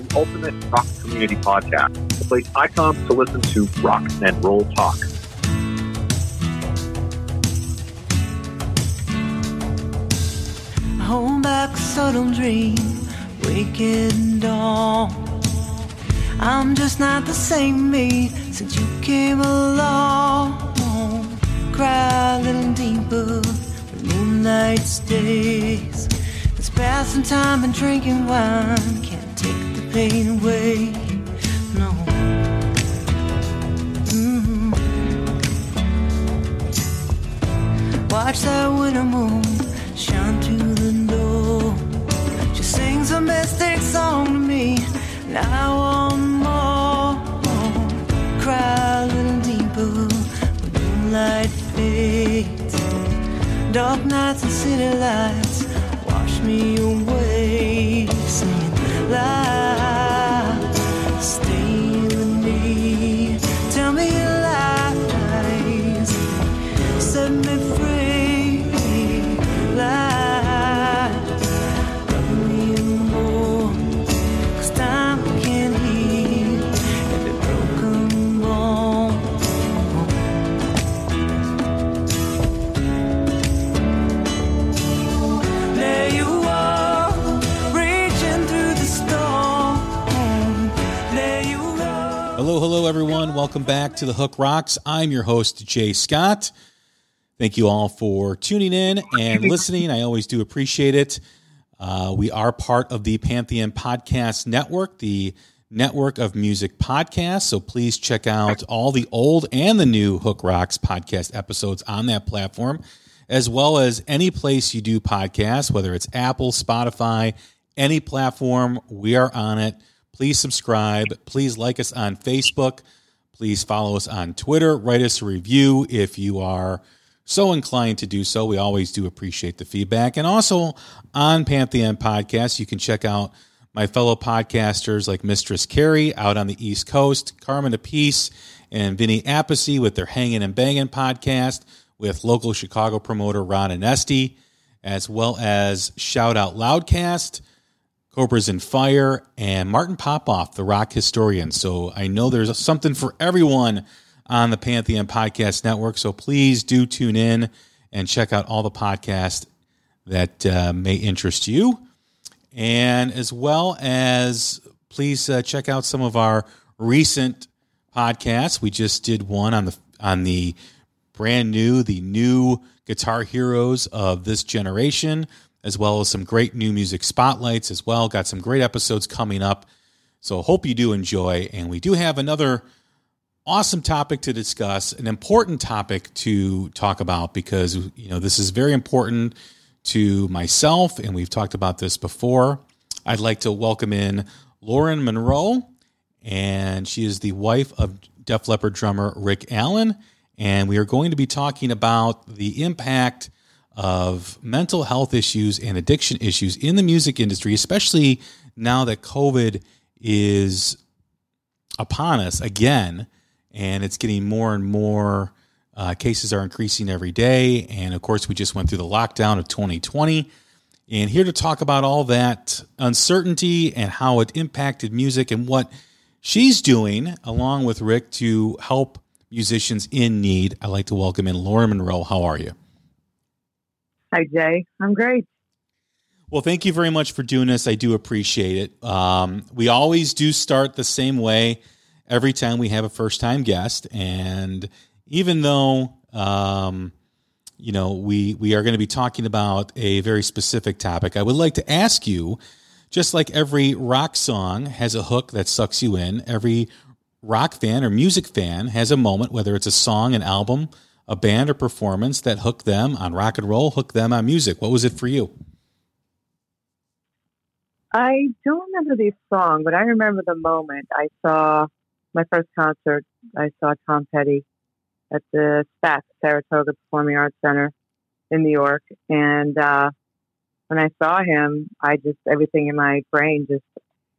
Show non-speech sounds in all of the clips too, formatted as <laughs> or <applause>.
the ultimate rock community podcast, the place I come to listen to rock and roll talk. Hold back a subtle dream, waking dawn. I'm just not the same me since you came along. Cry a little deeper, the moonlight stays. It's passing time and drinking wine. Can't pain away. No. Mm-hmm. Watch that winter moon shine through the door. She sings a mystic song to me. Now want more. Cry a little deeper when moonlight fades. Dark nights and city lights wash me away. Welcome back to the Hook Rocks. I'm your host, Jay Scott. Thank you all for tuning in and listening. I always do appreciate it. Uh, we are part of the Pantheon Podcast Network, the network of music podcasts. So please check out all the old and the new Hook Rocks podcast episodes on that platform, as well as any place you do podcasts, whether it's Apple, Spotify, any platform. We are on it. Please subscribe. Please like us on Facebook. Please follow us on Twitter. Write us a review if you are so inclined to do so. We always do appreciate the feedback. And also on Pantheon Podcasts, you can check out my fellow podcasters like Mistress Carrie out on the East Coast, Carmine Appice, and Vinny Appice with their Hanging and Banging podcast with local Chicago promoter Ron Onesti, as well as Shout Out Loudcast, Cobras in Fire, and Martin Popoff, the rock historian. So I know there's something for everyone on the Pantheon Podcast Network. So please do tune in and check out all the podcasts that uh, may interest you. And as well as please uh, check out some of our recent podcasts. We just did one on the on the brand new, the new guitar heroes of this generation, as well as some great new music spotlights as well. Got some great episodes coming up. So hope you do enjoy. And we do have another awesome topic to discuss, an important topic to talk about because you know this is very important to myself, and we've talked about this before. I'd like to welcome in Lauren Monroe, and she is the wife of Def Leppard drummer Rick Allen, and we are going to be talking about the impact of mental health issues and addiction issues in the music industry, especially now that COVID is upon us again, and it's getting more and more. Uh, cases are increasing every day, and of course, we just went through the lockdown of 2020. And here to talk about all that uncertainty and how it impacted music and what she's doing, along with Rick, to help musicians in need. I'd like to welcome in Lauren Monroe. How are you? Hi, Jay. I'm great. Well, thank you very much for doing this. I do appreciate it. Um, we always do start the same way every time we have a first time guest. And even though, um, you know, we, we are going to be talking about a very specific topic, I would like to ask you just like every rock song has a hook that sucks you in, every rock fan or music fan has a moment, whether it's a song, an album, a band, or performance that hooked them on rock and roll, hooked them on music. What was it for you? I don't remember the song, but I remember the moment I saw my first concert. I saw Tom Petty at the SPAC, Saratoga Performing Arts Center in New York. And uh, when I saw him, I just, everything in my brain just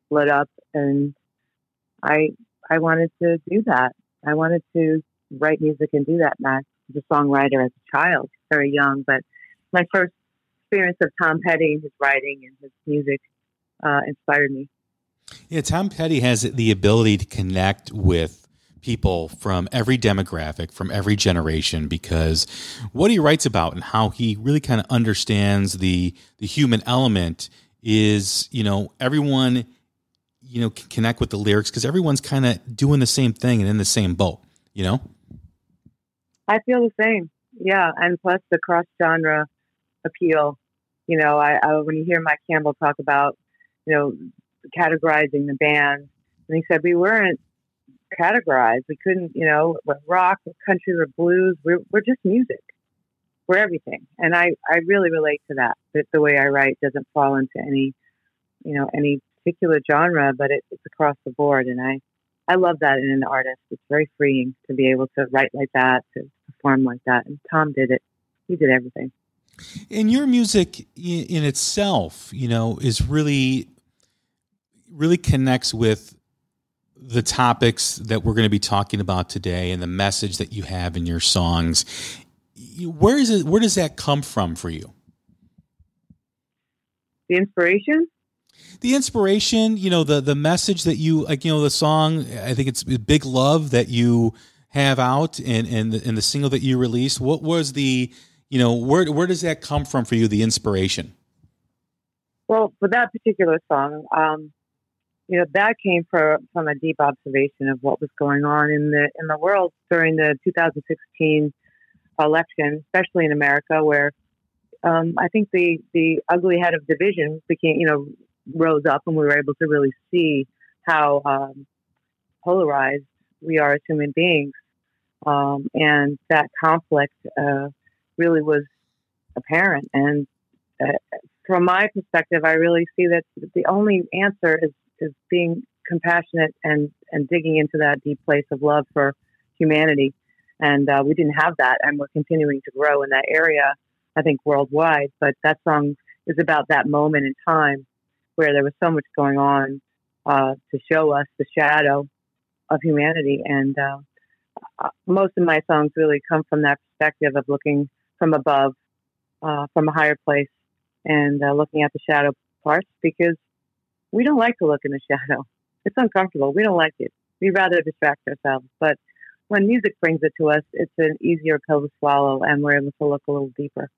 lit up. And I, I wanted to do that. I wanted to write music and do that. I was a songwriter as a child, very young. But my first experience of Tom Petty and his writing and his music uh, inspired me. Yeah, Tom Petty has the ability to connect with people from every demographic, from every generation, because what he writes about and how he really kind of understands the the human element is, you know, everyone, you know, can connect with the lyrics because everyone's kind of doing the same thing and in the same boat, you know. I feel the same. Yeah, and plus the cross genre appeal. You know, I, I when you hear Mike Campbell talk about you know, categorizing the band. And he said we weren't categorized. We couldn't, you know, we're rock, we're country, we're blues. We're we're just music. We're everything. And I I really relate to that. That the way I write doesn't fall into any, you know, any particular genre, but it, it's across the board. And I I love that in an artist. It's very freeing to be able to write like that, to perform like that. And Tom did it. He did everything. And your music in itself, you know, is really, really connects with the topics that we're going to be talking about today and the message that you have in your songs. Where is it? Where does that come from for you? The inspiration. The inspiration, you know, the the message that you like, you know, the song. I think it's "Big Love" that you have out, and and the, and the single that you released. What was the you know where where does that come from for you the inspiration well for that particular song um, you know that came for, from a deep observation of what was going on in the in the world during the 2016 election especially in america where um, i think the the ugly head of division became you know rose up and we were able to really see how um, polarized we are as human beings um, and that conflict uh, really was apparent. And uh, from my perspective, I really see that the only answer is is being compassionate and and digging into that deep place of love for humanity. And uh, we didn't have that, and we're continuing to grow in that area. I think worldwide. But that song is about that moment in time where there was so much going on uh, to show us the shadow of humanity. And uh, most of my songs really come from that perspective of looking from above, uh, from a higher place, and uh, looking at the shadow parts because we don't like to look in the <laughs> shadow. It's uncomfortable. We don't like it. We'd rather distract ourselves. But when music brings it to us, it's an easier pill to swallow, and we're able to look a little deeper.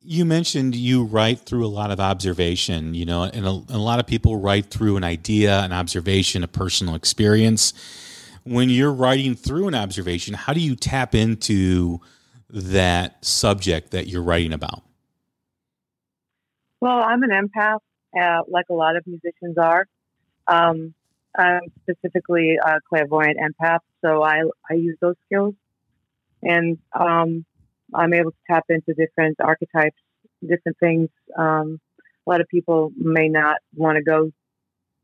You mentioned you write through a lot of observation, you know, and a, and a lot of people write through an idea, an observation, a personal experience. When you're writing through an observation, how do you tap into that subject that you're writing about? Well, I'm an empath, uh, like a lot of musicians are. Um, I'm specifically a clairvoyant empath, so I, I use those skills. And um, I'm able to tap into different archetypes, different things. Um, a lot of people may not want to go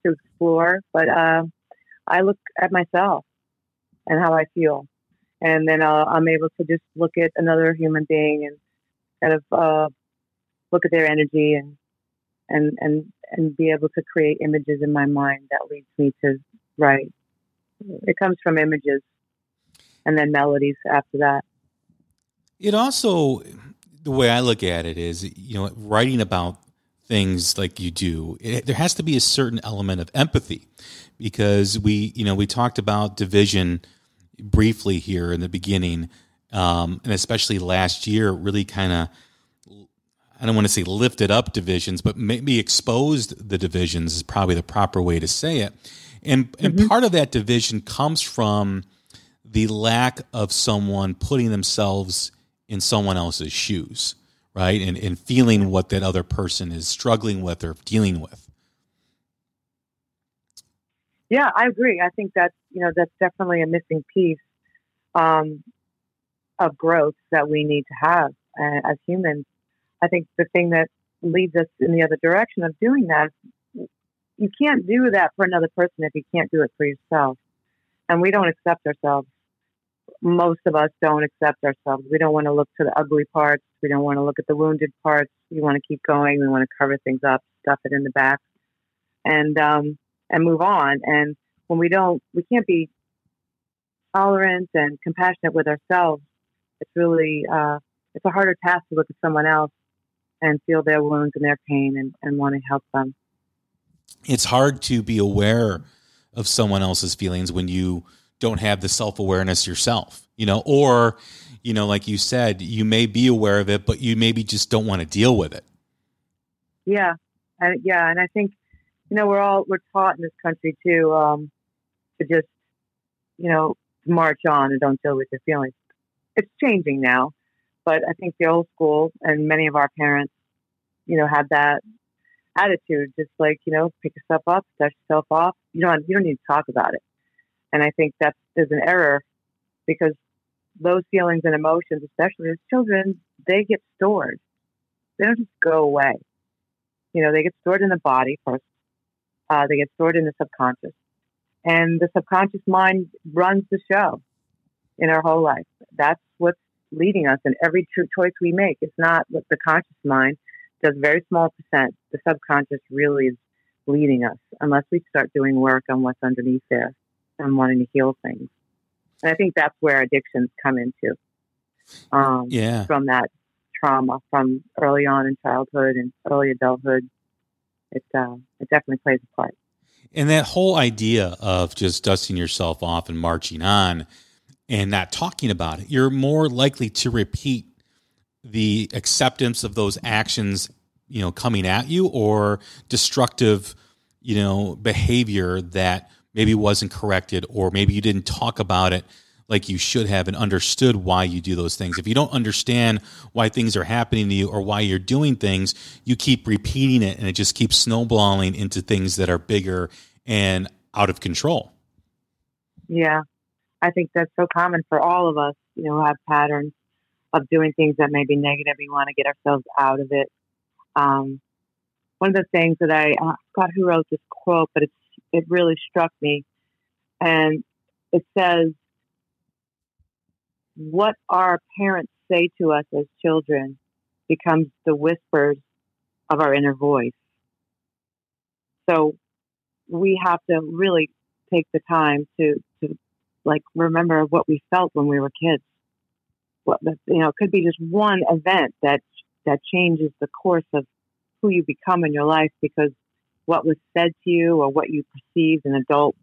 to explore, but uh, I look at myself and how I feel and then uh, I'm able to just look at another human being and kind of uh, look at their energy and and and and be able to create images in my mind that leads me to write. It comes from images and then melodies after that. It also, the way I look at it is, you know, writing about things like you do, it, there has to be a certain element of empathy because we, you know, we talked about division briefly here in the beginning, um, and especially last year, really kind of. I don't want to say lifted up divisions, but maybe exposed the divisions is probably the proper way to say it. And and mm-hmm. part of that division comes from the lack of someone putting themselves in someone else's shoes, right? And, and feeling what that other person is struggling with or dealing with. Yeah, I agree. I think that's, you know, that's definitely a missing piece um, of growth that we need to have uh, as humans. I think the thing that leads us in the other direction of doing that, you can't do that for another person if you can't do it for yourself. And we don't accept ourselves most of us don't accept ourselves. We don't want to look to the ugly parts. We don't want to look at the wounded parts. We want to keep going. We want to cover things up, stuff it in the back, and um, and move on. And when we don't, we can't be tolerant and compassionate with ourselves. It's really uh, it's a harder task to look at someone else and feel their wounds and their pain and, and want to help them. It's hard to be aware of someone else's feelings when you don't have the self awareness yourself, you know, or, you know, like you said, you may be aware of it, but you maybe just don't want to deal with it. Yeah. and yeah. And I think, you know, we're all, we're taught in this country to, um, to just, you know, march on and don't deal with your feelings. It's changing now, but I think the old school and many of our parents, you know, had that attitude, just like, you know, pick yourself up, dust yourself off. You don't, you don't need to talk about it. And I think that is an error because those feelings and emotions, especially as children, they get stored. They don't just go away. You know, they get stored in the body first. Uh, they get stored in the subconscious. And the subconscious mind runs the show in our whole life. That's what's leading us in every true choice we make. It's not what the conscious mind does very small percent. The subconscious really is leading us unless we start doing work on what's underneath there and wanting to heal things. And I think that's where addictions come into. Um, yeah. From that trauma from early on in childhood and early adulthood, it uh, it definitely plays a part. And that whole idea of just dusting yourself off and marching on and not talking about it, you're more likely to repeat the acceptance of those actions, you know, coming at you or destructive, you know, behavior that maybe wasn't corrected or maybe you didn't talk about it like you should have and understood why you do those things. If you don't understand why things are happening to you or why you're doing things, you keep repeating it and it just keeps snowballing into things that are bigger and out of control. Yeah. I think that's so common for all of us, you know, have patterns of doing things that may be negative. We want to get ourselves out of it. Um, one of the things that I, I forgot who wrote this quote, but it's it really struck me. And it says, what our parents say to us as children becomes the whispers of our inner voice. So we have to really take the time to, to like remember what we felt when we were kids. What you know, it could be just one event that that changes the course of who you become in your life because what was said to you or what you perceived an adult,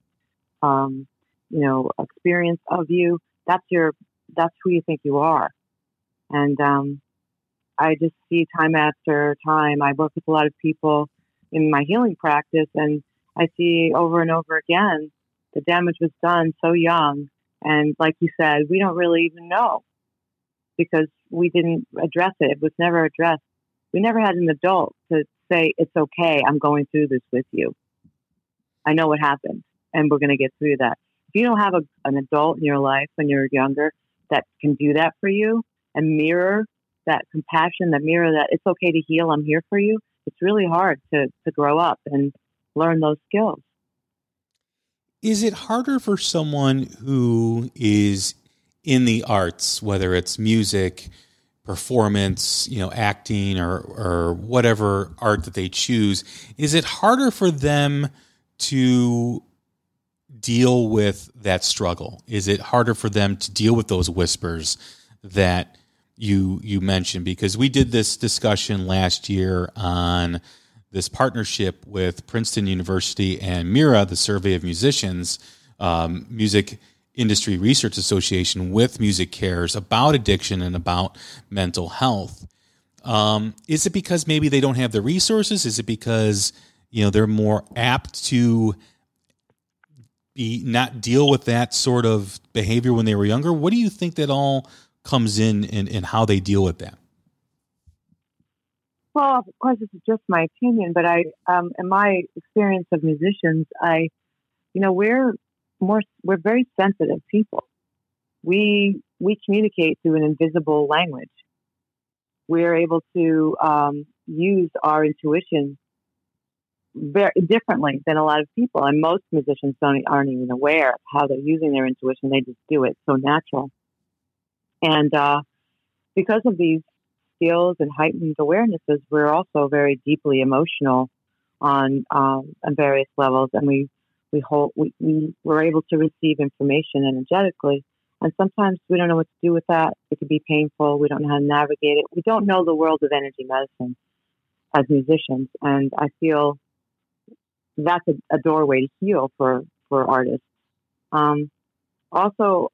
um, you know, experience of you. That's your, that's who you think you are. And um, I just see time after time. I work with a lot of people in my healing practice, and I see over and over again the damage was done so young. And like you said, we don't really even know because we didn't address it. It was never addressed. We never had an adult to say, it's okay, I'm going through this with you. I know what happened, and we're going to get through that. If you don't have a, an adult in your life when you're younger that can do that for you and mirror that compassion, that mirror that it's okay to heal, I'm here for you, it's really hard to, to grow up and learn those skills. Is it harder for someone who is in the arts, whether it's music, performance, you know, acting or or whatever art that they choose, is it harder for them to deal with that struggle? Is it harder for them to deal with those whispers that you you mentioned? Because we did this discussion last year on this partnership with Princeton University and MIRA, the Survey of Musicians, um, Music Industry Research Association, with MusiCares about addiction and about mental health. Um, is it because maybe they don't have the resources? Is it because you know they're more apt to not deal with that sort of behavior when they were younger? What do you think that all comes in and how they deal with that? Well, of course, this is just my opinion, but I, um, in my experience of musicians, I, you know, we're more, we're very sensitive people. We we communicate through an invisible language. We're able to um, use our intuition very differently than a lot of people, and most musicians don't aren't even aware of how they're using their intuition. They just do it so natural, and uh, because of these skills and heightened awarenesses, we're also very deeply emotional on um, on various levels, and we we hold we, we we're able to receive information energetically. And sometimes we don't know what to do with that. It can be painful. We don't know how to navigate it. We don't know the world of energy medicine as musicians. And I feel that's a, a doorway to heal for, for artists. Um, also,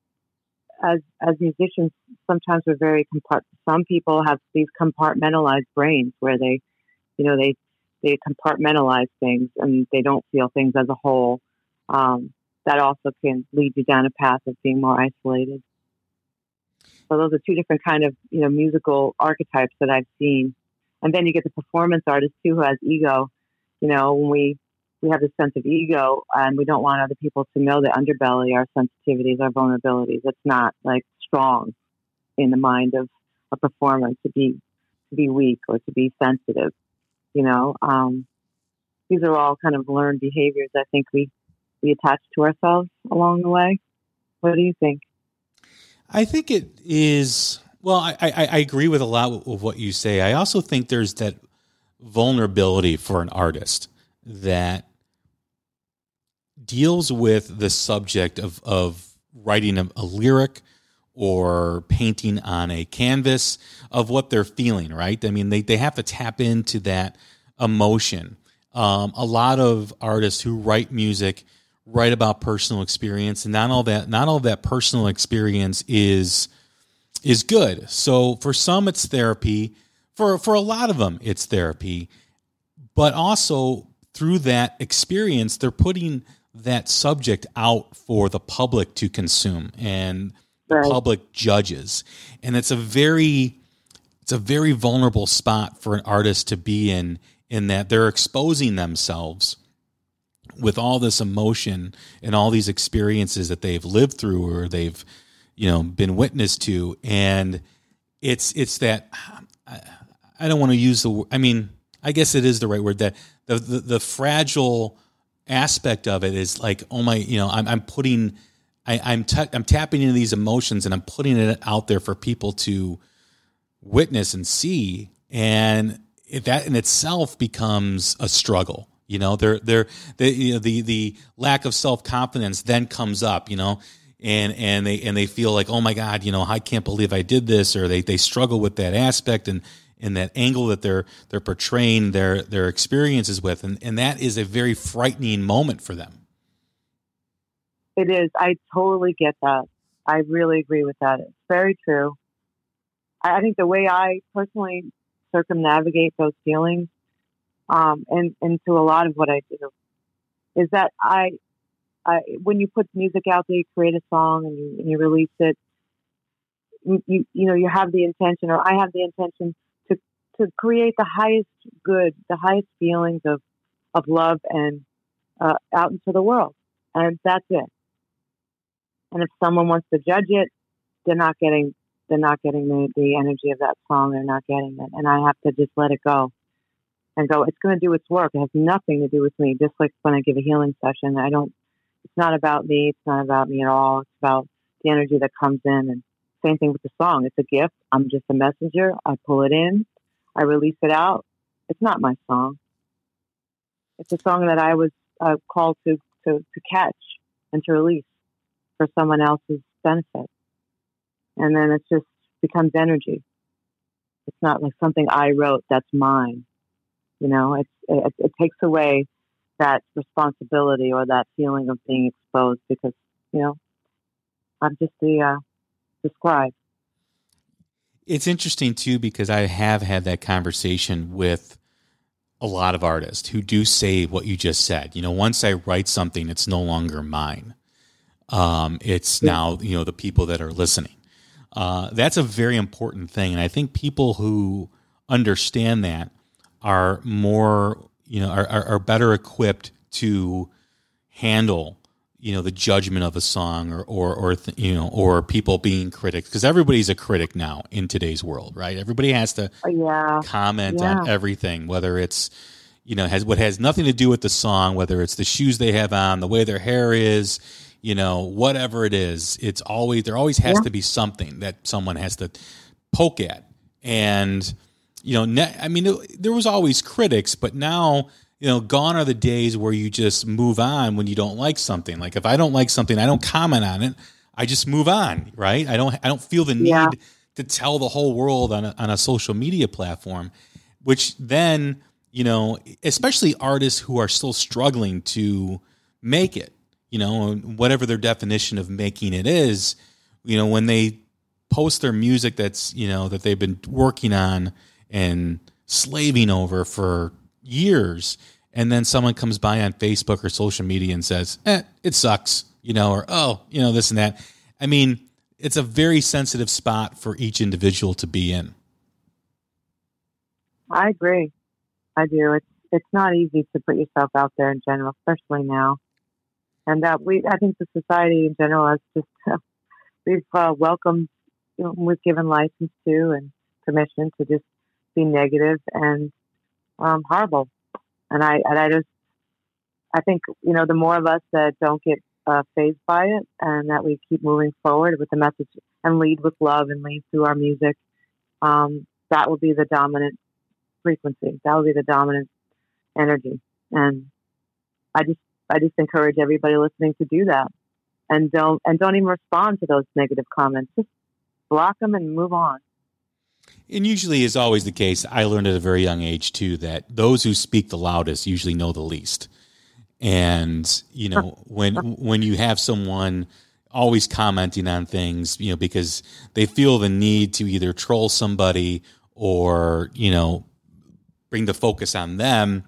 as as musicians, sometimes we're very compart. Some people have these compartmentalized brains where they, you know, they they compartmentalize things and they don't feel things as a whole. Um, that also can lead you down a path of being more isolated. So those are two different kind of you know musical archetypes that I've seen. And then you get the performance artist too, who has ego. You know, when we we have this sense of ego and we don't want other people to know the underbelly, our sensitivities, our vulnerabilities. It's not like strong in the mind of a performer to be to be weak or to be sensitive. You know, um, these are all kind of learned behaviors. I think we we attach to ourselves along the way. What do you think? I think it is. Well, I, I, I agree with a lot of what you say. I also think there's that vulnerability for an artist that deals with the subject of, of writing a, a lyric or painting on a canvas of what they're feeling, right? I mean, they, they have to tap into that emotion. Um, a lot of artists who write music write about personal experience, and not all that not all that personal experience is is good. So for some, it's therapy. For for a lot of them, it's therapy. But also through that experience, they're putting that subject out for the public to consume and the public judges. And it's a very it's a very vulnerable spot for an artist to be in in that they're exposing themselves with all this emotion and all these experiences that they've lived through or they've you know been witness to and it's it's that I, I don't want to use the I mean I guess it is the right word that the the, fragile aspect of it is like, oh my, you know, I'm, I'm putting, I, I'm, t- I'm tapping into these emotions and I'm putting it out there for people to witness and see. And that in itself becomes a struggle. You know, they're, they're, they, you know, the, the lack of self confidence then comes up, you know, and, and they, and they feel like, oh my God, you know, I can't believe I did this, or they, they struggle with that aspect. And, in that angle that they're they're portraying their their experiences with. And, and that is a very frightening moment for them. It is. I totally get that. I really agree with that. It's very true. I think the way i personally circumnavigate those feelings um, and into a lot of what i do is that i I, when you put music out there, you create a song and you, and you release it. You, you, you know, you have the intention, or I have the intention to create the highest good, the highest feelings of, of love and uh, out into the world. And that's it. And if someone wants to judge it, they're not getting they're not getting the, the energy of that song. They're not getting it. And I have to just let it go and go, it's going to do its work. It has nothing to do with me. Just like when I give a healing session, I don't, it's not about me. It's not about me at all. It's about the energy that comes in and same thing with the song. It's a gift. I'm just a messenger. I pull it in, I release it out. It's not my song. It's a song that I was uh, called to, to, to catch and to release for someone else's benefit. And then it just becomes energy. It's not like something I wrote that's mine. You know, it's, it, it takes away that responsibility or that feeling of being exposed because, you know, I'm just the, uh, the scribe. It's interesting too because I have had that conversation with a lot of artists who do say what you just said. You know, once I write something, it's no longer mine. Um, it's now you know the people that are listening. Uh, that's a very important thing, and I think people who understand that are more you know are, are, are better equipped to handle you know the judgment of a song or or, or th- you know or people being critics because everybody's a critic now in today's world right everybody has to Oh, yeah. comment Yeah. on everything whether it's you know has what has nothing to do with the song whether it's the shoes they have on the way their hair is you know whatever it is it's always there always has Yeah. to be something that someone has to poke at and you know ne- i mean it- there was always critics but now you know gone are the days where you just move on when you don't like something. Like if i don't like something i don't comment on it. I just move on right? I don't i don't feel the need Yeah. to tell the whole world on a, on a social media platform which then you know especially artists who are still struggling to make it you know whatever their definition of making it is you know when they post their music that's you know that they've been working on and slaving over for years and then someone comes by on facebook or social media and says eh, it sucks you know or oh you know this and that i mean it's a very sensitive spot for each individual to be in I agree. I do. It's it's not easy to put yourself out there in general, especially now. And that we, I think, the society in general has just <laughs> we've uh, welcomed, you know, we've given license to and permission to just be negative and um, horrible. And I and I just, I think you know, the more of us that don't get uh, phased by it, and that we keep moving forward with the message and lead with love and lead through our music, um, that will be the dominant frequency. That will be the dominant energy. And I just I just encourage everybody listening to do that. And don't and don't even respond to those negative comments. Just block them and move on. And usually is always the case. I learned at a very young age too that those who speak the loudest usually know the least. And you know when when you have someone always commenting on things, you know, because they feel the need to either troll somebody or you know bring the focus on them.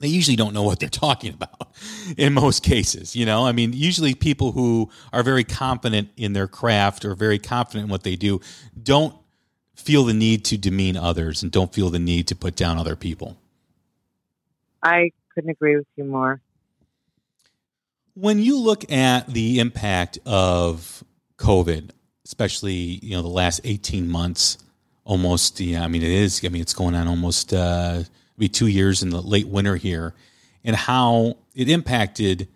They usually don't know what they're talking about <laughs> in most cases. You know, I mean, usually people who are very confident in their craft or very confident in what they do don't feel the need to demean others and don't feel the need to put down other people. I couldn't agree with you more. When you look at the impact of COVID, especially you know the last eighteen months, almost yeah, I mean it is. I mean it's going on almost uh, be two years in the late winter here, and how it impacted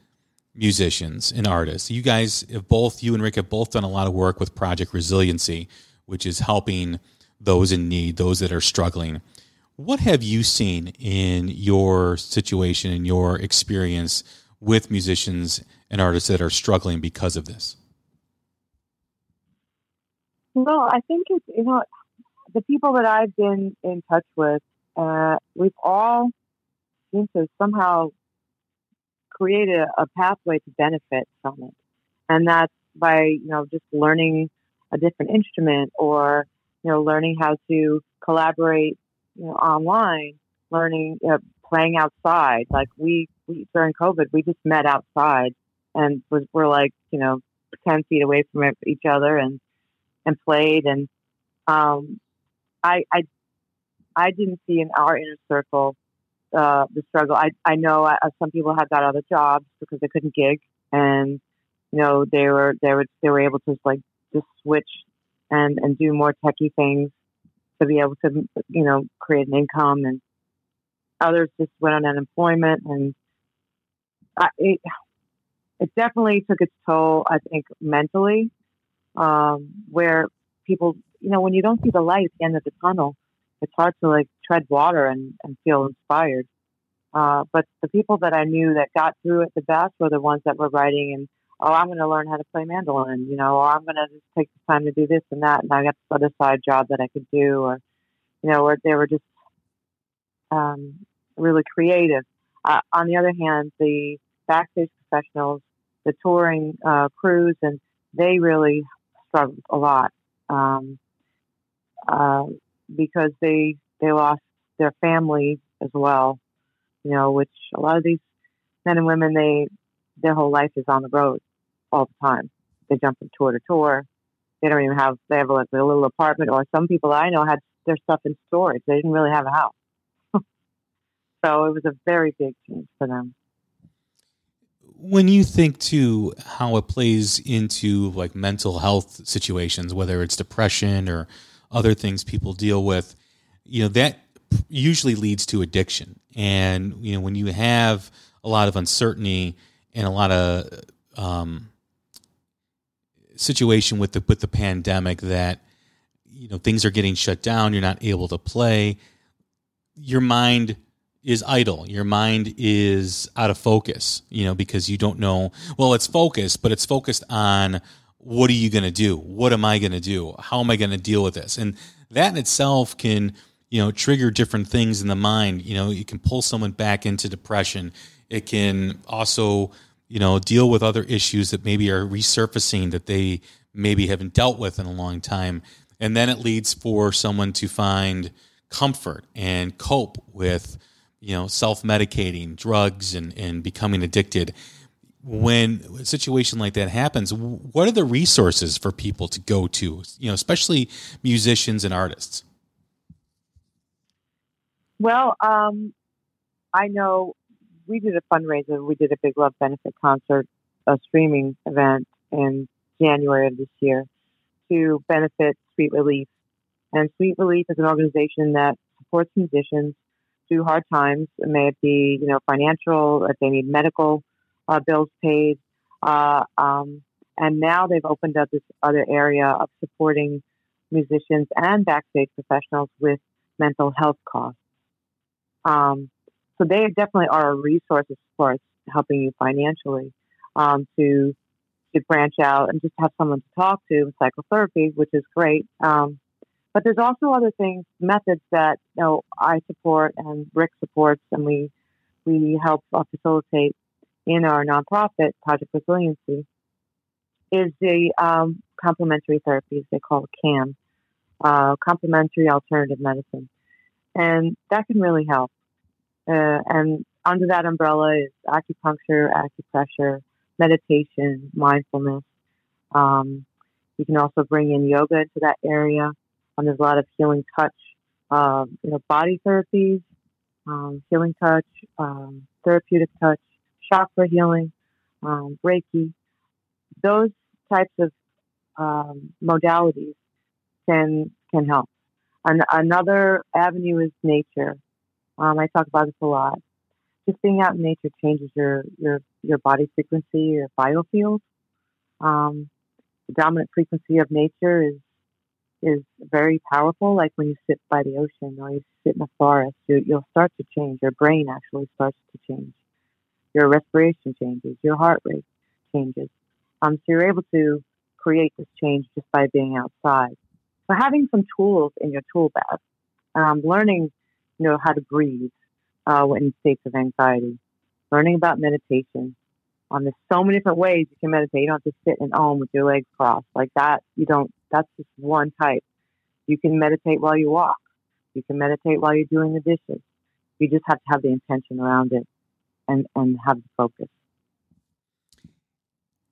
musicians and artists. You guys have both, you and Rick have both done a lot of work with Project Resiliency, which is helping those in need, those that are struggling. What have you seen in your situation, in your experience with musicians and artists that are struggling because of this? Well, I think it's you know the people that I've been in touch with, uh, we've all seemed to somehow create a, a pathway to benefit from it, and that's by you know just learning a different instrument or you know learning how to collaborate you know online, learning uh, playing outside. Like we, we during COVID, we just met outside and was, we're like you know ten feet away from each other and and played and um, I, I I didn't see in our inner circle uh, the struggle. I I know uh, some people have got other jobs because they couldn't gig, and you know they were they were they were able to like just switch and and do more techie things to be able to you know create an income, and others just went on unemployment, and I, it it definitely took its toll. I think mentally um, where people, you know, when you don't see the light at the end of the tunnel, it's hard to like tread water and, and feel inspired. Uh, but the people that I knew that got through it the best were the ones that were writing and, oh, I'm going to learn how to play mandolin, you know, or I'm going to just take the time to do this and that. And I got this other side job that I could do, or, you know, or they were just um, really creative. Uh, on the other hand, the backstage professionals, the touring uh, crews, and they really struggled a lot um, uh, because they they lost their families as well. You know, which a lot of these men and women they their whole life is on the road all the time. They jump from tour to tour. They don't even have they have like a little apartment, or some people I know had their stuff in storage. They didn't really have a house. <laughs> so it was a very big change for them when you think to how it plays into like mental health situations, whether it's depression or other things people deal with, you know, that usually leads to addiction. And, you know, when you have a lot of uncertainty and a lot of um, situation with the with the pandemic that you know things are getting shut down, you're not able to play, your mind is idle. Your mind is out of focus, you know, because you don't know. Well, it's focused, but it's focused on what are you going to do? What am I going to do? How am I going to deal with this? And that in itself can, you know, trigger different things in the mind. You know, it can pull someone back into depression. It can also, you know, deal with other issues that maybe are resurfacing that they maybe haven't dealt with in a long time. And then it leads for someone to find comfort and cope with you know, self medicating, drugs, and, and becoming addicted. When a situation like that happens, what are the resources for people to go to, you know, especially musicians and artists? Well, um, I know we did a fundraiser. We did a Big Love benefit concert, a streaming event in January of this year to benefit Sweet Relief. And Sweet Relief is an organization that supports musicians through hard times. May it be, you know, financial, if they need medical uh, bills paid. Uh, um, and now they've opened up this other area of supporting musicians and backstage professionals with mental health costs. Um, so they definitely are a resource as far as helping you financially um, to to branch out and just have someone to talk to psychotherapy, which is great. Um, but there's also other things, methods that you know I support and Rick supports, and we we help uh, facilitate in our nonprofit Project Resiliency. Is the um, complementary therapies they call CAM, uh, complementary alternative medicine, and that can really help. Uh, and under that umbrella is acupuncture, acupressure, meditation, mindfulness. Um, you can also bring in yoga into that area. Um, there's a lot of healing touch, um, you know, body therapies, um, healing touch, um, therapeutic touch, chakra healing, um, Reiki. Those types of um, modalities can can help. And another avenue is nature. I talk about this a lot. Just being out in nature changes your your your body frequency, your biofield. Um, the dominant frequency of nature is is very powerful. Like when you sit by the ocean or you sit in a forest, you, you'll start to change. Your brain actually starts to change. Your respiration changes. Your heart rate changes. Um, so you're able to create this change just by being outside. So having some tools in your tool bag, um, learning, know, how to breathe uh, in states of anxiety, learning about meditation. Um, there's so many different ways you can meditate. You don't have to sit in home with your legs crossed like that. You don't that's just one type. You can meditate while you walk. You can meditate while you're doing the dishes. You just have to have the intention around it and, and have the focus.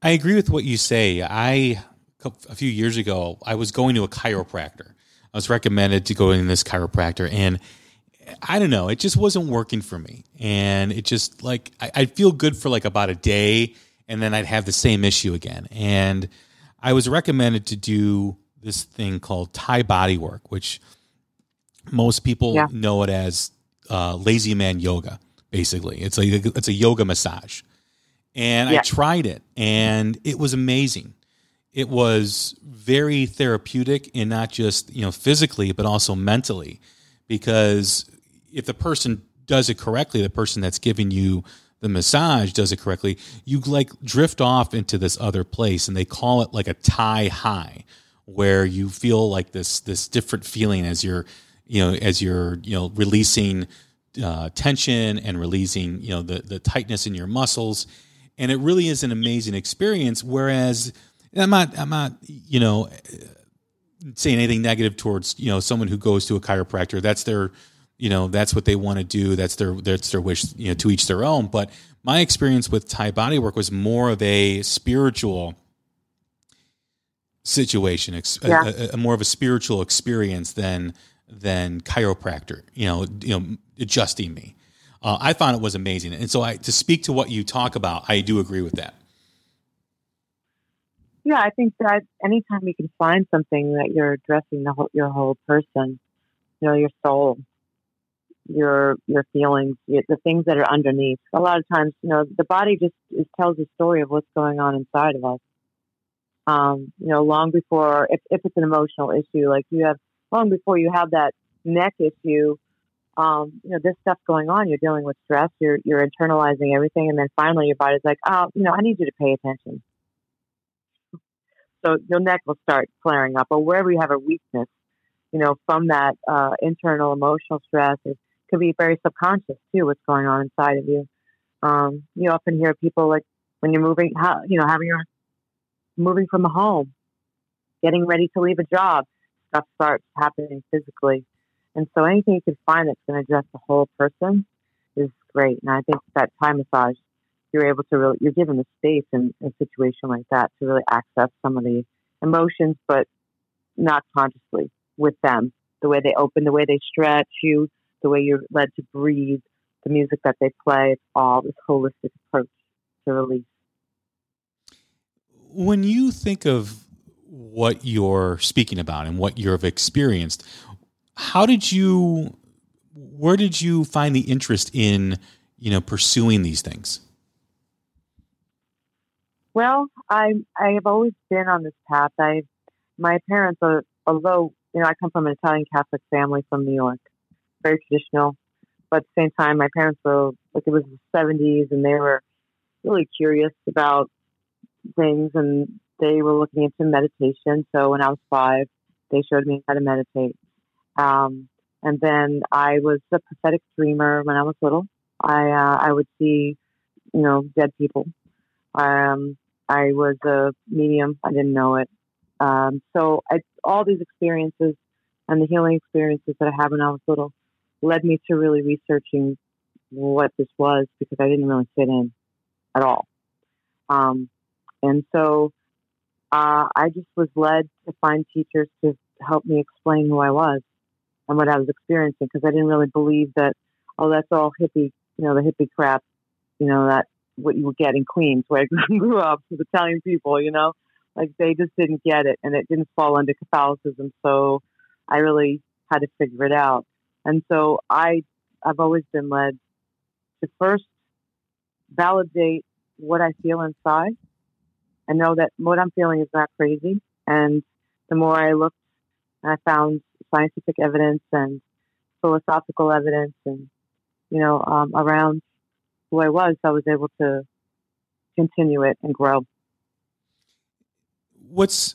I agree with what you say. I a few years ago, I was going to a chiropractor. I was recommended to go in this chiropractor, and I don't know, it just wasn't working for me. And it just like I, I'd feel good for like about a day, and then I'd have the same issue again. And I was recommended to do this thing called Thai body work, which most people yeah. know it as uh, lazy man yoga. Basically, it's a it's a yoga massage, and yeah. I tried it, and it was amazing. it was very therapeutic and not just you know physically but also mentally because if the person does it correctly the person that's giving you the massage does it correctly you like drift off into this other place and they call it like a Thai high where you feel like this this different feeling as you're you know as you're you know releasing uh, tension and releasing you know the the tightness in your muscles. And it really is an amazing experience whereas I'm not I'm not you know saying anything negative towards you know someone who goes to a chiropractor. That's their you know that's what they want to do that's their that's their wish you know to each their own. But my experience with Thai bodywork was more of a spiritual situation yeah. a, a, more of a spiritual experience than than chiropractor you know you know adjusting me. Uh, i found it was amazing. And so i to speak to what you talk about i do agree with that. Yeah, I think that anytime you can find something that you're addressing the whole, your whole person, you know, your soul, your your feelings, the things that are underneath. A lot of times, you know, the body just it tells a story of what's going on inside of us. Um, you know, long before if if it's an emotional issue, like you have long before you have that neck issue, um, you know, this stuff going on. You're dealing with stress. You're you're internalizing everything, and then finally your body's like, oh, you know, I need you to pay attention. So your neck will start flaring up, or wherever you have a weakness, you know, from that uh, internal emotional stress. It could be very subconscious too. What's going on inside of you? Um, you often hear people like when you're moving, how, you know, having your moving from a home, getting ready to leave a job, stuff starts happening physically. And so anything you can find that's going to address the whole person is great. And I think that Thai massage you're able to really, you're given the space in, in a situation like that to really access some of the emotions, but not consciously with them. The way they open, the way they stretch you, the way you're led to breathe, the music that they play, it's all this holistic approach to release. When you think of what you're speaking about and what you've experienced, how did you, where did you find the interest in, you know, pursuing these things? Well, I I have always been on this path. I my parents are although you know I come from an Italian Catholic family from New York, very traditional, but at the same time my parents were like it was the seventies and they were really curious about things and they were looking into meditation. So when I was five, they showed me how to meditate. Um, and then I was a prophetic dreamer when I was little. I uh, I would see, you know, dead people. Um, I was a medium. I didn't know it. Um, so I, all these experiences and the healing experiences that I had when I was little led me to really researching what this was because I didn't really fit in at all. Um, and so uh, I just was led to find teachers to help me explain who I was and what I was experiencing because I didn't really believe that, oh, that's all hippie, you know, the hippie crap, you know, that what you would get in Queens, where I <laughs> grew up with Italian people, you know, like they just didn't get it and it didn't fall under Catholicism. So I really had to figure it out. And so I, I've always been led to first validate what I feel inside and know that what I'm feeling is not crazy. And the more I looked, I found scientific evidence and philosophical evidence and, you know, um, around who I was, I was able to continue it and grow. What's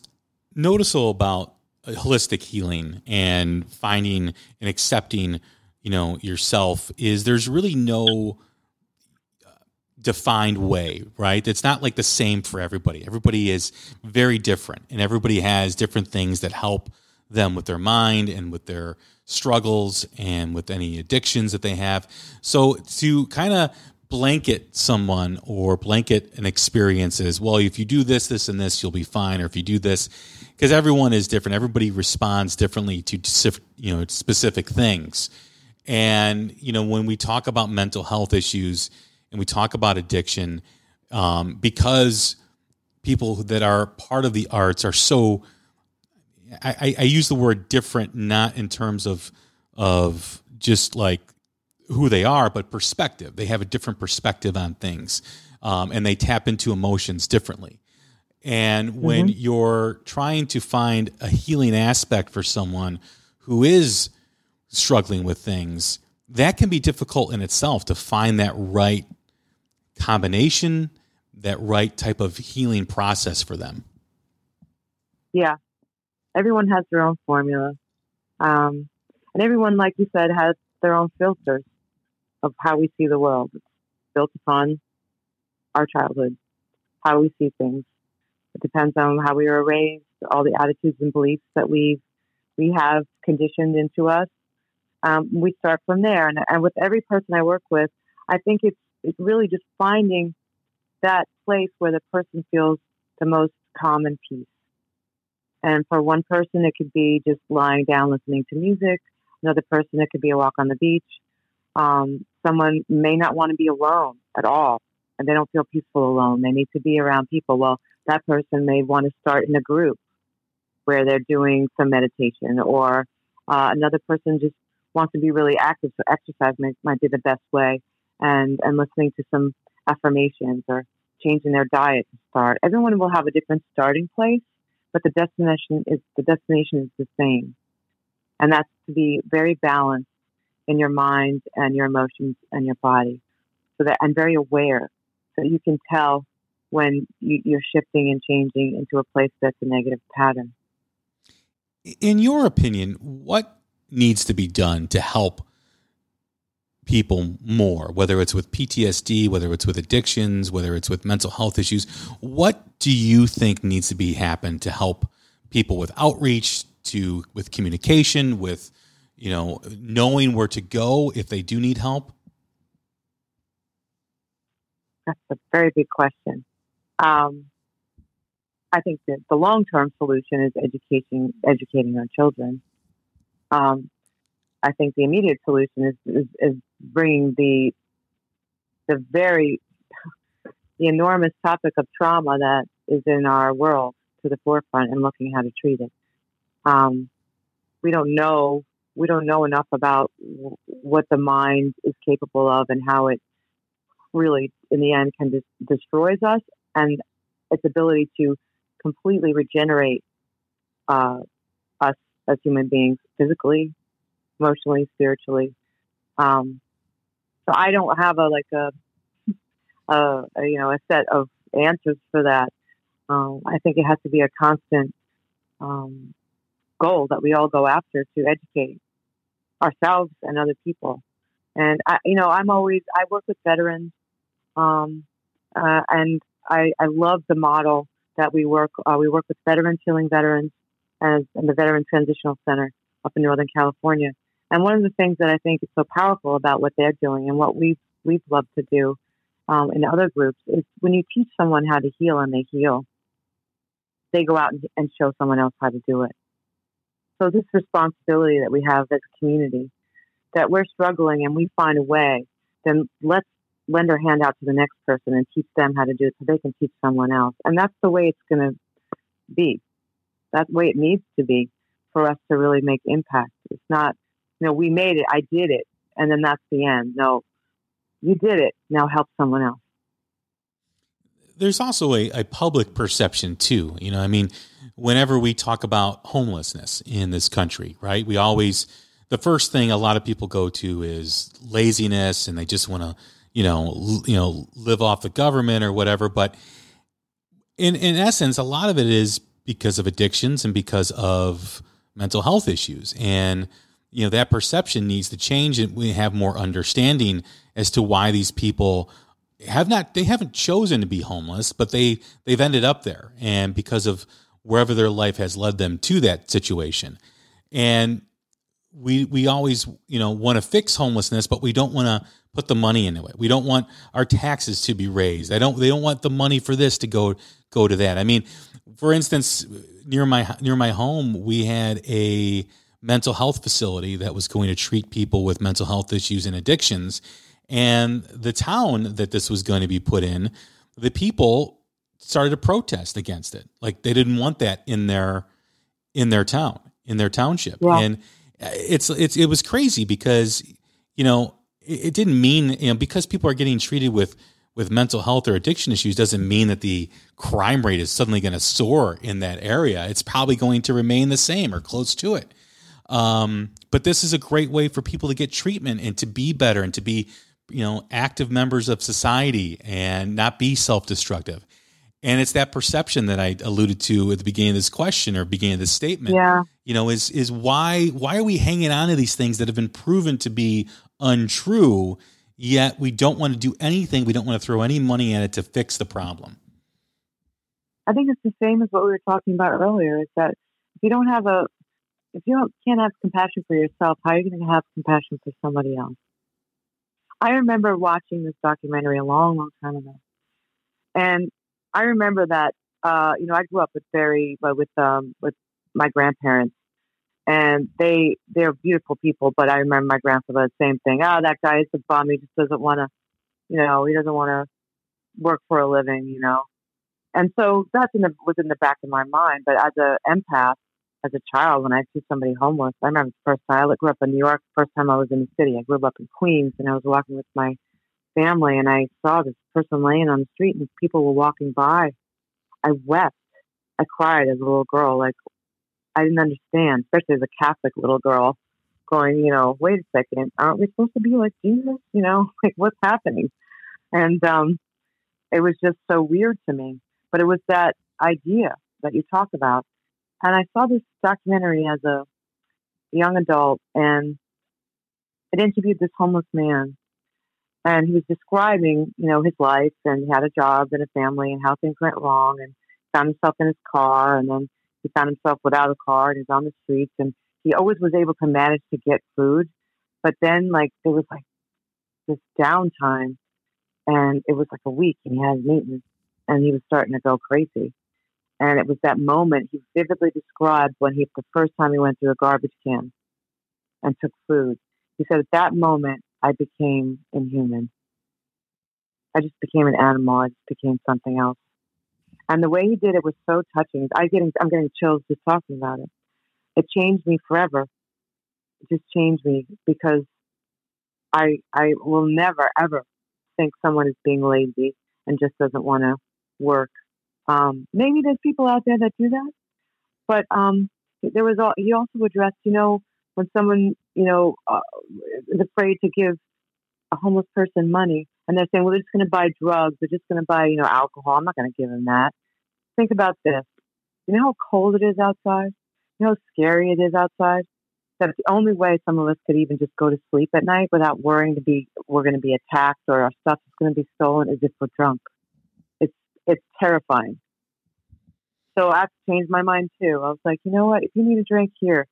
noticeable about holistic healing and finding and accepting, you know, yourself is there's really no uh, defined way, right? It's not like the same for everybody. Everybody is very different and everybody has different things that help them with their mind and with their struggles and with any addictions that they have. So to kind of blanket someone or blanket an experience as well if you do this this and this you'll be fine or if you do this because everyone is different everybody responds differently to you know specific things and you know when we talk about mental health issues and we talk about addiction um, because people that are part of the arts are so I, I use the word different not in terms of of just like who they are, but perspective. They have a different perspective on things, um, and they tap into emotions differently. And when Mhm. you're trying to find a healing aspect for someone who is struggling with things, that can be difficult in itself to find that right combination, that right type of healing process for them. Yeah. Everyone has their own formula. Um, and everyone, like you said, has their own filters of how we see the world. It's built upon our childhood, how we see things. It depends on how we were raised, all the attitudes and beliefs that we we have conditioned into us. Um, we start from there, and, and with every person I work with, I think it's it's really just finding that place where the person feels the most calm and peace. And for one person, it could be just lying down listening to music. Another person, it could be a walk on the beach. Um, someone may not want to be alone at all, and they don't feel peaceful alone. They need to be around people. Well, that person may want to start in a group where they're doing some meditation, or uh, another person just wants to be really active. So exercise might, might be the best way, and and listening to some affirmations or changing their diet to start. Everyone will have a different starting place, but the destination is the destination is the same, and that's to be very balanced in your mind and your emotions and your body, so that and very aware, so you can tell when you, you're shifting and changing into a place that's a negative pattern. In your opinion, what needs to be done to help people more, whether it's with PTSD, whether it's with addictions, whether it's with mental health issues? What do you think needs to be happen to help people with outreach, to with communication, with you know knowing where to go if they do need help? That's a very big question. Um, I think that the long term solution is educating educating our children. Um, I think the immediate solution is, is, is bringing the the very the enormous topic of trauma that is in our world to the forefront and looking how to treat it. Um, we don't know we don't know enough about what the mind is capable of and how it really, in the end, can des- destroys us and its ability to completely regenerate uh, us as human beings, physically, emotionally, spiritually. Um, so I don't have a like a, <laughs> a, a you know a set of answers for that. Um, I think it has to be a constant um, goal that we all go after to educate ourselves and other people. And I, you know, I'm always I work with veterans, um, uh, and I, I love the model that we work. Uh, we work with veterans healing veterans, as in the Veteran Transitional Center up in Northern California. And one of the things that I think is so powerful about what they're doing and what we've we've loved to do um, in other groups is when you teach someone how to heal and they heal, they go out and, and show someone else how to do it. So this responsibility that we have as a community, that we're struggling and we find a way, then let's lend our hand out to the next person and teach them how to do it so they can teach someone else. And that's the way it's going to be. That's the way it needs to be for us to really make impact. It's not, you know, we made it, I did it, and then that's the end. No, you did it. Now help someone else. there's also a, a public perception too. You know, I mean, whenever we talk about homelessness in this country, right? We always the first thing a lot of people go to is laziness, and they just want to, you know, l- you know, live off the government or whatever. But in in essence, a lot of it is because of addictions and because of mental health issues, and you know that perception needs to change, and we have more understanding as to why these people have not they haven't chosen to be homeless but they they've ended up there and because of wherever their life has led them to that situation and we we always you know want to fix homelessness but we don't want to put the money into it we don't want our taxes to be raised i don't they don't want the money for this to go go to that i mean for instance near my near my home we had a mental health facility that was going to treat people with mental health issues and addictions and the town that this was going to be put in, the people started to protest against it. Like they didn't want that in their in their town, in their township. Yeah. And it's it's it was crazy because you know it, it didn't mean you know because people are getting treated with with mental health or addiction issues doesn't mean that the crime rate is suddenly going to soar in that area. It's probably going to remain the same or close to it. Um, but this is a great way for people to get treatment and to be better and to be, you know, active members of society and not be self destructive. And it's that perception that I alluded to at the beginning of this question or beginning of this statement. Yeah. You know, is is why why are we hanging on to these things that have been proven to be untrue, yet we don't want to do anything, we don't want to throw any money at it to fix the problem. I think it's the same as what we were talking about earlier. Is that if you don't have a, if you don't, can't have compassion for yourself, how are you going to have compassion for somebody else? I remember watching this documentary a long, long time ago, and I remember that uh, you know I grew up with very with um, with my grandparents, and they they're beautiful people. But I remember my grandfather the same thing. Oh, that guy is a bum. He just doesn't want to, you know, he doesn't want to work for a living, you know. And so that's in the was in the back of my mind. But as a empath, as a child, when I see somebody homeless, I remember the first time I grew up in New York. First time I was in the city, I grew up in Queens, and I was walking with my family, and I saw this person laying on the street, and people were walking by. I wept. I cried as a little girl. Like I didn't understand, especially as a Catholic little girl, going, you know, wait a second, aren't we supposed to be like Jesus? You know, <laughs> like what's happening? And um, it was just so weird to me. But it was that idea that you talk about. And I saw this documentary as a young adult, and it interviewed this homeless man. And he was describing, you know, his life, and he had a job and a family, and how things went wrong, and found himself in his car, and then he found himself without a car, and he's on the streets, and he always was able to manage to get food. But then, like, there was like this downtime, and it was like a week, and he had maintenance, and he was starting to go crazy. And it was that moment he vividly described when he, the first time he went through a garbage can and took food. He said, at that moment, I became inhuman. I just became an animal. I just became something else. And the way he did it was so touching. I getting, I'm getting chills just talking about it. It changed me forever. It just changed me because I, I will never ever think someone is being lazy and just doesn't want to work. Um, maybe there's people out there that do that, but um, there was all, he also addressed, you know, when someone you know uh, is afraid to give a homeless person money, and they're saying, well, they're just going to buy drugs, they're just going to buy you know alcohol. I'm not going to give them that. Think about this. You know how cold it is outside. You know how scary it is outside. That the only way some of us could even just go to sleep at night without worrying to be we're going to be attacked or our stuff is going to be stolen is if we're drunk it's it's terrifying. So I have to change my mind too. I was like, you know what? If you need a drink here,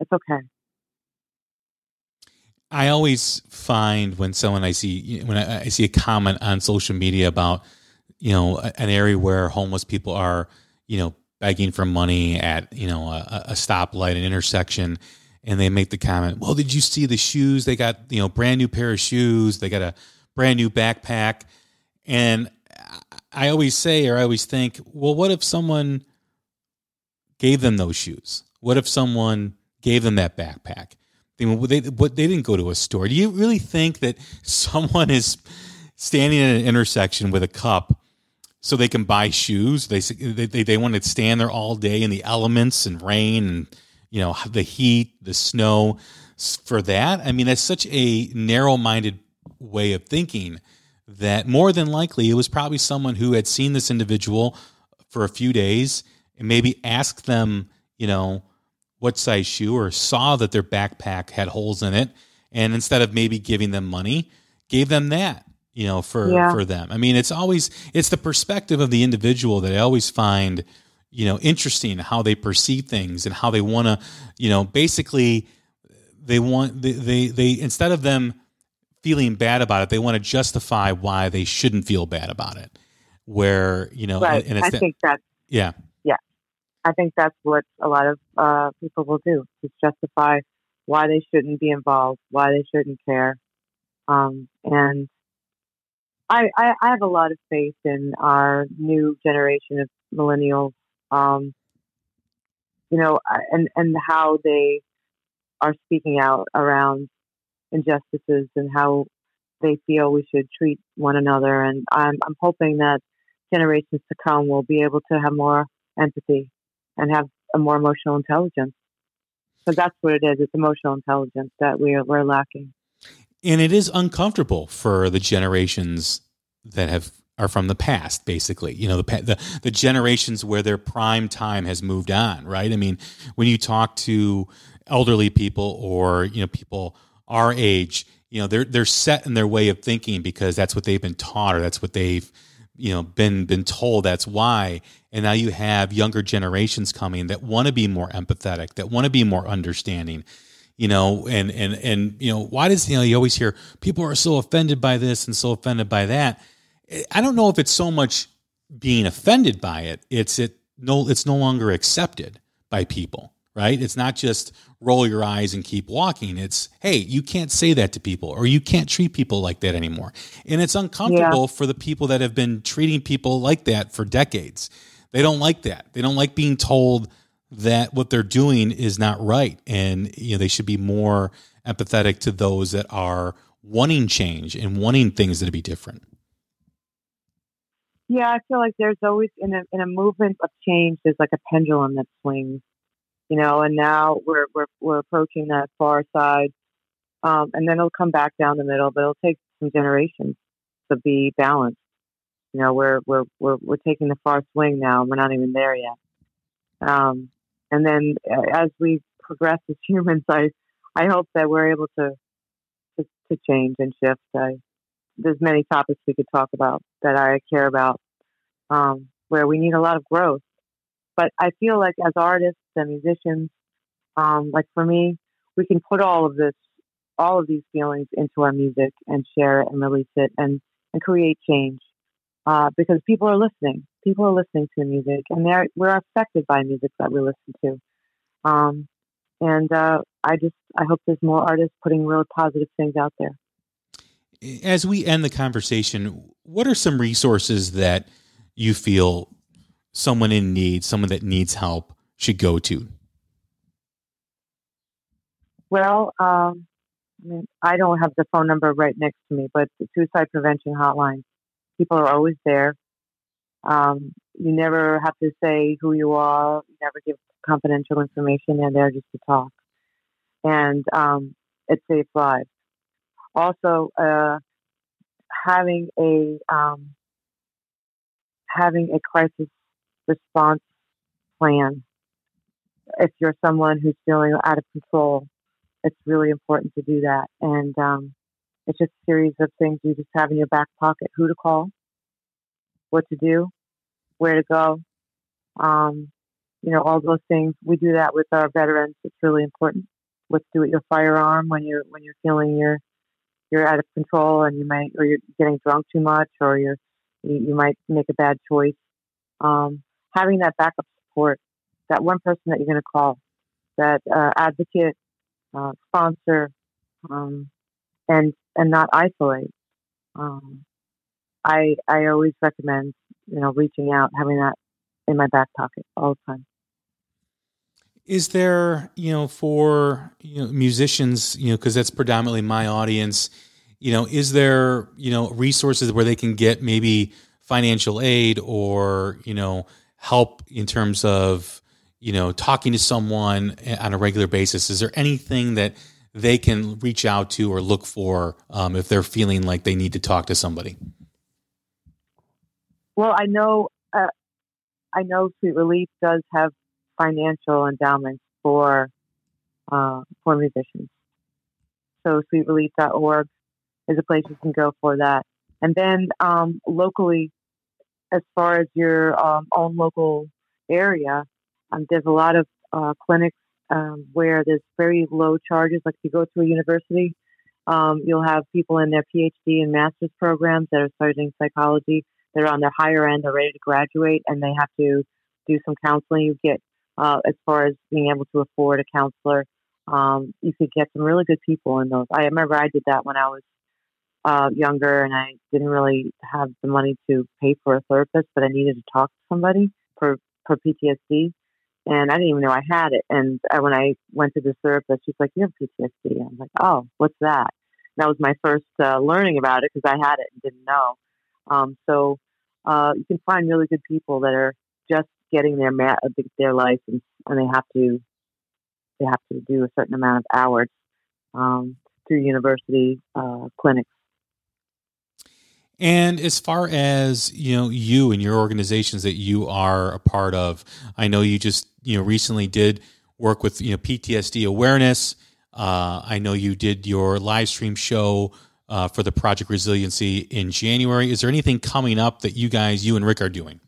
it's okay. I always find when someone I see when I, I see a comment on social media about you know an area where homeless people are you know begging for money at you know a, a stoplight, an intersection, and they make the comment, "Well, did you see the shoes? They got you know brand new pair of shoes. They got a brand new backpack." And I always say, or I always think, well, what if someone gave them those shoes? What if someone gave them that backpack? They, they, they didn't go to a store. Do you really think that someone is standing at an intersection with a cup so they can buy shoes? They, they, they want to stand there all day in the elements and rain and, you know, the heat, the snow for that? I mean, that's such a narrow minded way of thinking that more than likely it was probably someone who had seen this individual for a few days and maybe asked them, you know, what size shoe or saw that their backpack had holes in it and instead of maybe giving them money, gave them that, you know, for yeah. for them. I mean, it's always it's the perspective of the individual that I always find, you know, interesting how they perceive things and how they want to, you know, basically they want they, they they instead of them feeling bad about it. They want to justify why they shouldn't feel bad about it. Where you know, right. and, and I think that's yeah. I think that's what a lot of uh, people will do to justify why they shouldn't be involved, why they shouldn't care, um, and I, I, I have a lot of faith in our new generation of millennials. Um, you know, and and how they are speaking out around injustices and how they feel we should treat one another. And I'm, I'm hoping that generations to come will be able to have more empathy and have a more emotional intelligence. Because that's what it is. It's emotional intelligence that we're, we're lacking. And it is uncomfortable for the generations that have are from the past, basically. You know, the, the the generations where their prime time has moved on, right? I mean, when you talk to elderly people or you know people our age, you know, they're they're set in their way of thinking because that's what they've been taught or that's what they've you know been been told that's why and now you have younger generations coming that want to be more empathetic that want to be more understanding you know and and and you know why does you know you always hear people are so offended by this and so offended by that i don't know if it's so much being offended by it it's it no it's no longer accepted by people right? It's not just roll your eyes and keep walking. It's, hey, you can't say that to people or you can't treat people like that anymore. And it's uncomfortable yeah. for the people that have been treating people like that for decades. They don't like that. They don't like being told that what they're doing is not right. And, you know, they should be more empathetic to those that are wanting change and wanting things to be different. Yeah, I feel like there's always in a in a movement of change, there's like a pendulum that swings you know, and now we're we're we're approaching that far side, um, and then it'll come back down the middle, but it'll take some generations to be balanced. You know, we're we're we're we're taking the far swing now, and we're not even there yet. Um, and then uh, as we progress as <laughs> humans, I I hope that we're able to to, to change and shift. I, there's many topics we could talk about that I care about, um, where we need a lot of growth but I feel like as artists and musicians, um, like for me, we can put all of this, all of these feelings into our music and share it and release it and, and create change. Uh, because people are listening. People are listening to music and they're, we're affected by music that we listen to. Um, and uh, I just, I hope there's more artists putting real positive things out there. As we end the conversation, what are some resources that you feel someone in need, someone that needs help, should go to? Well, um, I, mean, I don't have the phone number right next to me, but the suicide prevention hotline, people are always there. Um, you never have to say who you are. You never give confidential information. They're there just to talk, and um, it saves lives. Also, uh, having a um, having a crisis response plan. If you're someone who's feeling out of control, it's really important to do that. And um, it's just a series of things you just have in your back pocket who to call, what to do, where to go. Um, you know, all those things. We do that with our veterans. It's really important. What to do with your firearm when you're when you're feeling you're you're out of control and you might or you're getting drunk too much or you're you, you might make a bad choice. Um, having that backup support, that one person that you're going to call, that uh, advocate, uh, sponsor, um, and and not isolate. Um, I I always recommend you know reaching out, having that in my back pocket all the time. Is there you know for you know musicians you know because that's predominantly my audience. You know, is there you know resources where they can get maybe financial aid or you know help in terms of you know talking to someone on a regular basis? Is there anything that they can reach out to or look for um, if they're feeling like they need to talk to somebody? Well i know uh, i know sweet relief does have financial endowments for uh, for musicians. So sweetrelief.org is a place you can go for that. And then um, locally as far as your um, own local area, um, there's a lot of uh, clinics um, where there's very low charges. Like if you go to a university, um, you'll have people in their PhD and master's programs that are studying psychology. They're on their higher end, they're ready to graduate, and they have to do some counseling. You get, uh, as far as being able to afford a counselor, um, you could get some really good people in those. I remember I did that when I was uh, younger and I didn't really have the money to pay for a therapist, but I needed to talk to somebody for, for PTSD. And I didn't even know I had it. And I, when I went to the therapist, she's like, You have PTSD. I'm like, Oh, what's that? that was my first uh, learning about it because I had it and didn't know. Um, so uh, you can find really good people that are just getting their ma- their license and they have to they have to do a certain amount of hours um, through university uh, clinics. And as far as you know, you and your organizations that you are a part of, I know you just you know recently did work with you know PTSD awareness. Uh, I know you did your live stream show uh, for the Project Resiliency in January. Is there anything coming up that you guys, you and Rick, are doing?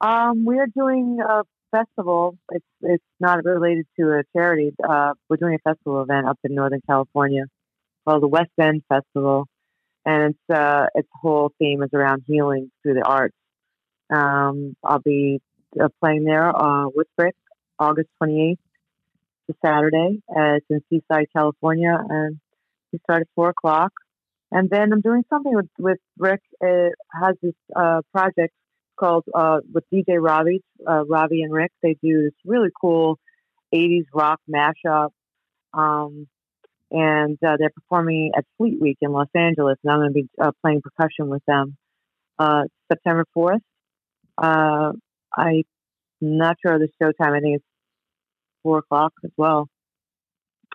Um, we are doing a festival. It's it's not related to a charity. Uh, we're doing a festival event up in Northern California called the West End Festival and it's uh, its whole theme is around healing through the arts. Um, I'll be uh, playing there uh, with Rick August 28th, to Saturday. Uh, it's in Seaside, California, and we start at four o'clock. And then I'm doing something with with Rick. It has this uh, project called uh, with DJ Ravi, uh, Ravi and Rick. They do this really cool 80s rock mashup. Um, and uh, they're performing at Fleet Week in Los Angeles, and I'm going to be uh, playing percussion with them uh, September 4th. Uh, I'm not sure of the show time. I think it's four o'clock as well,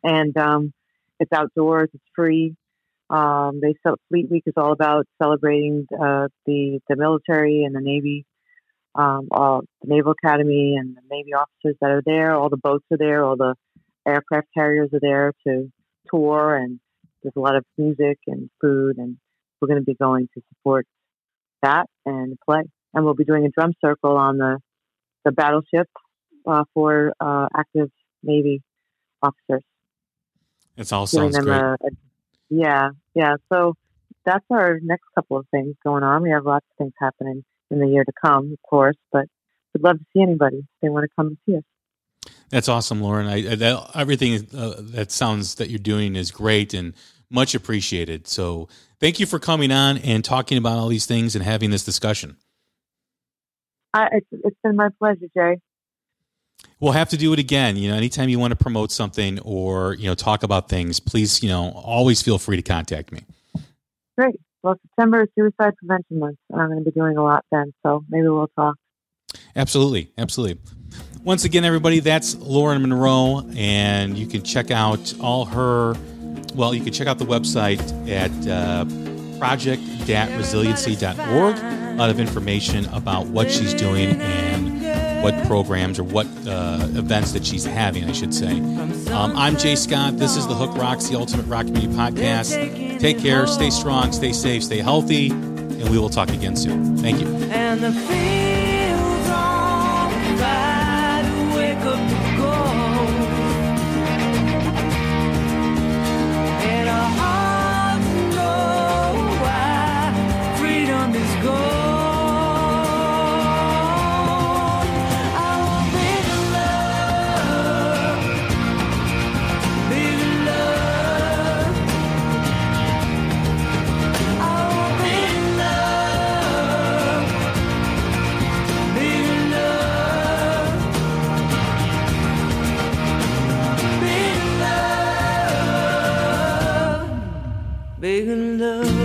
and um, it's outdoors. It's free. Um, they Fleet Week is all about celebrating uh, the the military and the Navy, um, all the Naval Academy and the Navy officers that are there. All the boats are there. All the aircraft carriers are there to tour and there's a lot of music and food and we're going to be going to support that and play. And we'll be doing a drum circle on the, the battleship uh, for uh, active Navy officers. It's all sounds great. A, a, yeah, yeah. So that's our next couple of things going on. We have lots of things happening in the year to come, of course, but we'd love to see anybody if they want to come and see us. That's awesome, Lauren. I, I that, everything uh, that sounds that you're doing is great and much appreciated. So thank you for coming on and talking about all these things and having this discussion. I, it's, it's been my pleasure, Jay. We'll have to do it again. You know, anytime you want to promote something or you know talk about things, please, you know, always feel free to contact me. Great. Well, September is Suicide Prevention Month, and I'm going to be doing a lot then, so maybe we'll talk. Absolutely, absolutely. Once again, everybody, that's Lauren Monroe, and you can check out all her. Well, you can check out the website at uh, project-resiliency.org. A lot of information about what she's doing and what programs or what uh, events that she's having, I should say. Um, I'm Jay Scott. This is the Hook Rocks, the Ultimate Rock Community Podcast. Take care, stay strong, stay safe, stay healthy, and we will talk again soon. Thank you. Para un big love.